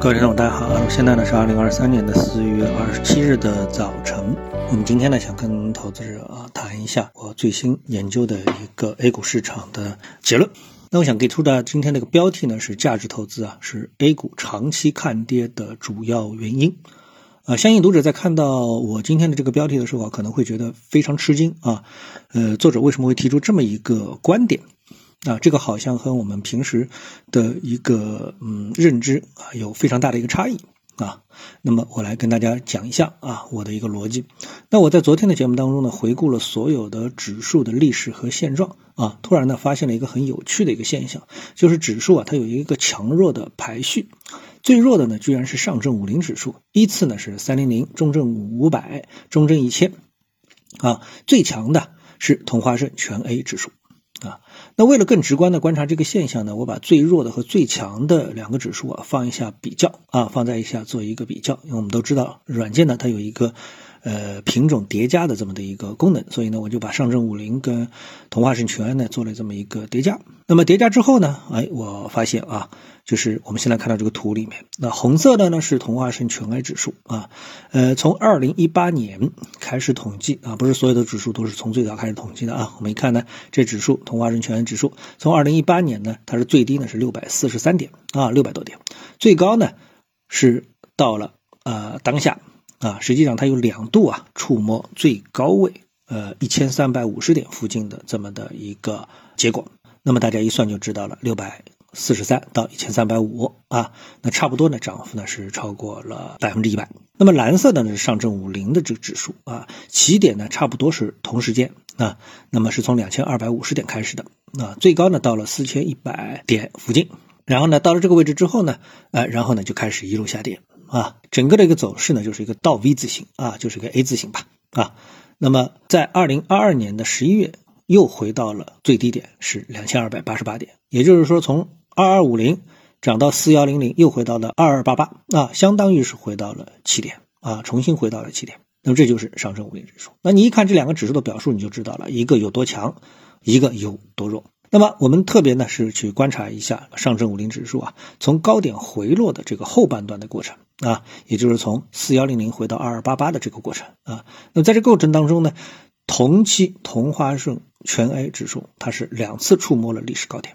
各位听众，大家好啊，现在呢是二零二三年的四月二十七日的早晨。我们今天呢想跟投资者啊谈一下我最新研究的一个 A 股市场的结论。那我想给出的今天这个标题呢是价值投资啊是 A 股长期看跌的主要原因。啊，相信读者在看到我今天的这个标题的时候啊，可能会觉得非常吃惊啊。呃，作者为什么会提出这么一个观点？啊，这个好像和我们平时的一个嗯认知啊有非常大的一个差异啊。那么我来跟大家讲一下啊我的一个逻辑。那我在昨天的节目当中呢，回顾了所有的指数的历史和现状啊，突然呢发现了一个很有趣的一个现象，就是指数啊它有一个强弱的排序，最弱的呢居然是上证五零指数，依次呢是三零零、中证五百、中证一千，啊，最强的是同花顺全 A 指数。啊，那为了更直观的观察这个现象呢，我把最弱的和最强的两个指数啊放一下比较啊，放在一下做一个比较，因为我们都知道软件呢它有一个呃品种叠加的这么的一个功能，所以呢我就把上证五零跟同花顺全呢做了这么一个叠加。那么叠加之后呢，哎，我发现啊。就是我们现在看到这个图里面，那红色的呢是同花顺全 A 指数啊，呃，从二零一八年开始统计啊，不是所有的指数都是从最早开始统计的啊。我们一看呢，这指数同花顺全指数从二零一八年呢，它是最低呢是六百四十三点啊，六百多点，最高呢是到了呃当下啊，实际上它有两度啊触摸最高位呃一千三百五十点附近的这么的一个结果，那么大家一算就知道了，六百。四十三到一千三百五啊，那差不多呢，涨幅呢是超过了百分之一百。那么蓝色的呢是上证五零的这个指数啊，起点呢差不多是同时间啊，那么是从两千二百五十点开始的啊，最高呢到了四千一百点附近，然后呢到了这个位置之后呢，呃，然后呢就开始一路下跌啊，整个的一个走势呢就是一个倒 V 字形啊，就是一个 A 字形吧啊。那么在二零二二年的十一月又回到了最低点是两千二百八十八点，也就是说从二二五零涨到四幺零零，又回到了二二八八啊，相当于是回到了起点啊，重新回到了起点。那么这就是上证五零指数。那你一看这两个指数的表述，你就知道了，一个有多强，一个有多弱。那么我们特别呢是去观察一下上证五零指数啊，从高点回落的这个后半段的过程啊，也就是从四幺零零回到二二八八的这个过程啊。那在这过程当中呢，同期同花顺全 A 指数它是两次触摸了历史高点。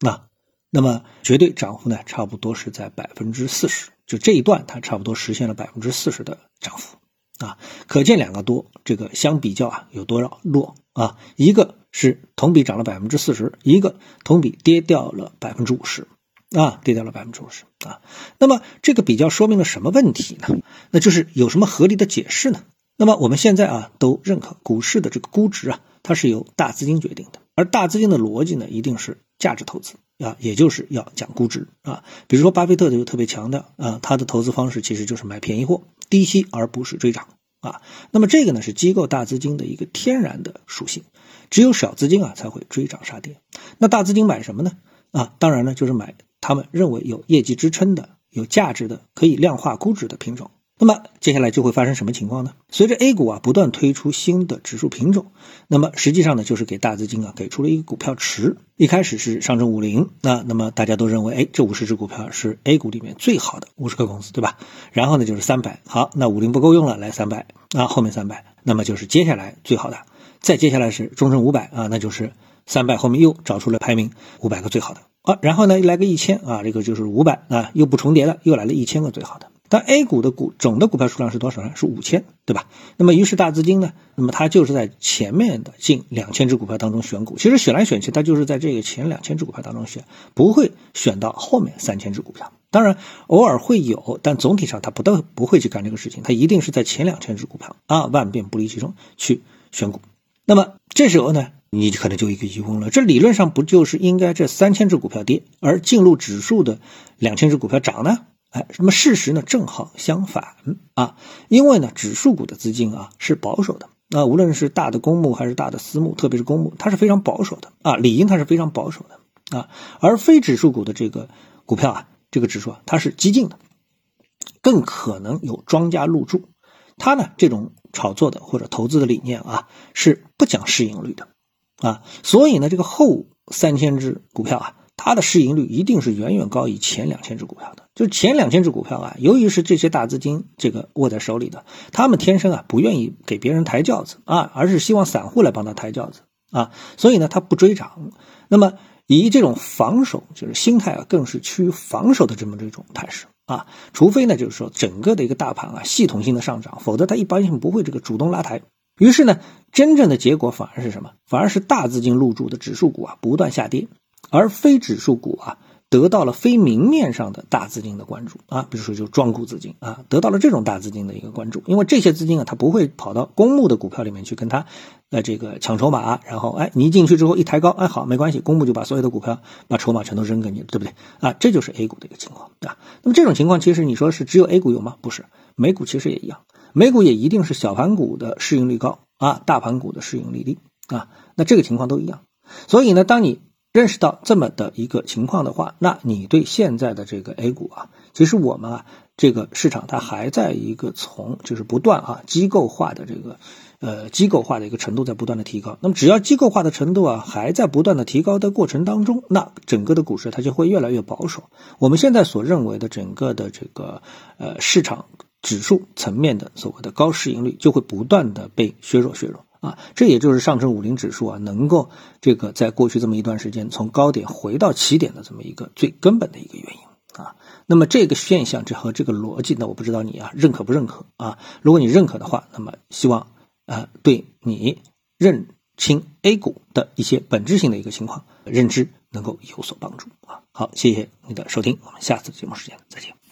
那，那么绝对涨幅呢，差不多是在百分之四十，就这一段它差不多实现了百分之四十的涨幅，啊，可见两个多这个相比较啊有多少弱啊？一个是同比涨了百分之四十，一个同比跌掉了百分之五十，啊，跌掉了百分之五十啊。那么这个比较说明了什么问题呢？那就是有什么合理的解释呢？那么我们现在啊都认可股市的这个估值啊，它是由大资金决定的，而大资金的逻辑呢，一定是。价值投资啊，也就是要讲估值啊。比如说巴菲特就特别强调啊，他的投资方式其实就是买便宜货、低吸，而不是追涨啊。那么这个呢是机构大资金的一个天然的属性，只有小资金啊才会追涨杀跌。那大资金买什么呢？啊，当然呢就是买他们认为有业绩支撑的、有价值的、可以量化估值的品种。那么接下来就会发生什么情况呢？随着 A 股啊不断推出新的指数品种，那么实际上呢就是给大资金啊给出了一个股票池。一开始是上证五零，那那么大家都认为，哎，这五十只股票是 A 股里面最好的五十个公司，对吧？然后呢就是三百，好，那五零不够用了，来三百啊，后面三百，那么就是接下来最好的。再接下来是中证五百啊，那就是三百后面又找出了排名五百个最好的啊，然后呢来个一千啊，这个就是五百啊，又不重叠了，又来了一千个最好的。但 A 股的股总的股票数量是多少呢？是五千，对吧？那么于是大资金呢，那么它就是在前面的近两千只股票当中选股。其实选来选去，它就是在这个前两千只股票当中选，不会选到后面三千只股票。当然偶尔会有，但总体上它不都不会去干这个事情。它一定是在前两千只股票啊，万变不离其中去选股。那么这时候呢，你可能就一个疑问了：这理论上不就是应该这三千只股票跌，而进入指数的两千只股票涨呢？哎，那么事实呢正好相反啊，因为呢指数股的资金啊是保守的那，无论是大的公募还是大的私募，特别是公募，它是非常保守的啊，理应它是非常保守的啊，而非指数股的这个股票啊，这个指数啊它是激进的，更可能有庄家入驻，它呢这种炒作的或者投资的理念啊是不讲市盈率的啊，所以呢这个后三千只股票啊。它的市盈率一定是远远高于前两千只股票的。就是前两千只股票啊，由于是这些大资金这个握在手里的，他们天生啊不愿意给别人抬轿子啊，而是希望散户来帮他抬轿子啊，所以呢，他不追涨。那么以这种防守，就是心态啊，更是趋于防守的这么这种态势啊。除非呢，就是说整个的一个大盘啊系统性的上涨，否则它一般性不会这个主动拉抬。于是呢，真正的结果反而是什么？反而是大资金入驻的指数股啊不断下跌，而非指数股啊得到了非明面上的大资金的关注啊，比如说就庄股资金啊得到了这种大资金的一个关注，因为这些资金啊它不会跑到公募的股票里面去跟它呃这个抢筹码，然后哎你一进去之后一抬高，哎好没关系，公募就把所有的股票把筹码全都扔给你，对不对啊？这就是 A 股的一个情况啊。那么这种情况其实你说是只有 A 股有吗？不是，美股其实也一样。美股也一定是小盘股的市盈率高啊，大盘股的市盈率低啊，那这个情况都一样。所以呢，当你认识到这么的一个情况的话，那你对现在的这个 A 股啊，其实我们啊，这个市场它还在一个从就是不断啊机构化的这个呃机构化的一个程度在不断的提高。那么只要机构化的程度啊还在不断的提高的过程当中，那整个的股市它就会越来越保守。我们现在所认为的整个的这个呃市场。指数层面的所谓的高市盈率就会不断的被削弱削弱啊，这也就是上证五零指数啊能够这个在过去这么一段时间从高点回到起点的这么一个最根本的一个原因啊。那么这个现象这和这个逻辑呢，我不知道你啊认可不认可啊？如果你认可的话，那么希望啊对你认清 A 股的一些本质性的一个情况认知能够有所帮助啊。好，谢谢你的收听，我们下次节目时间再见。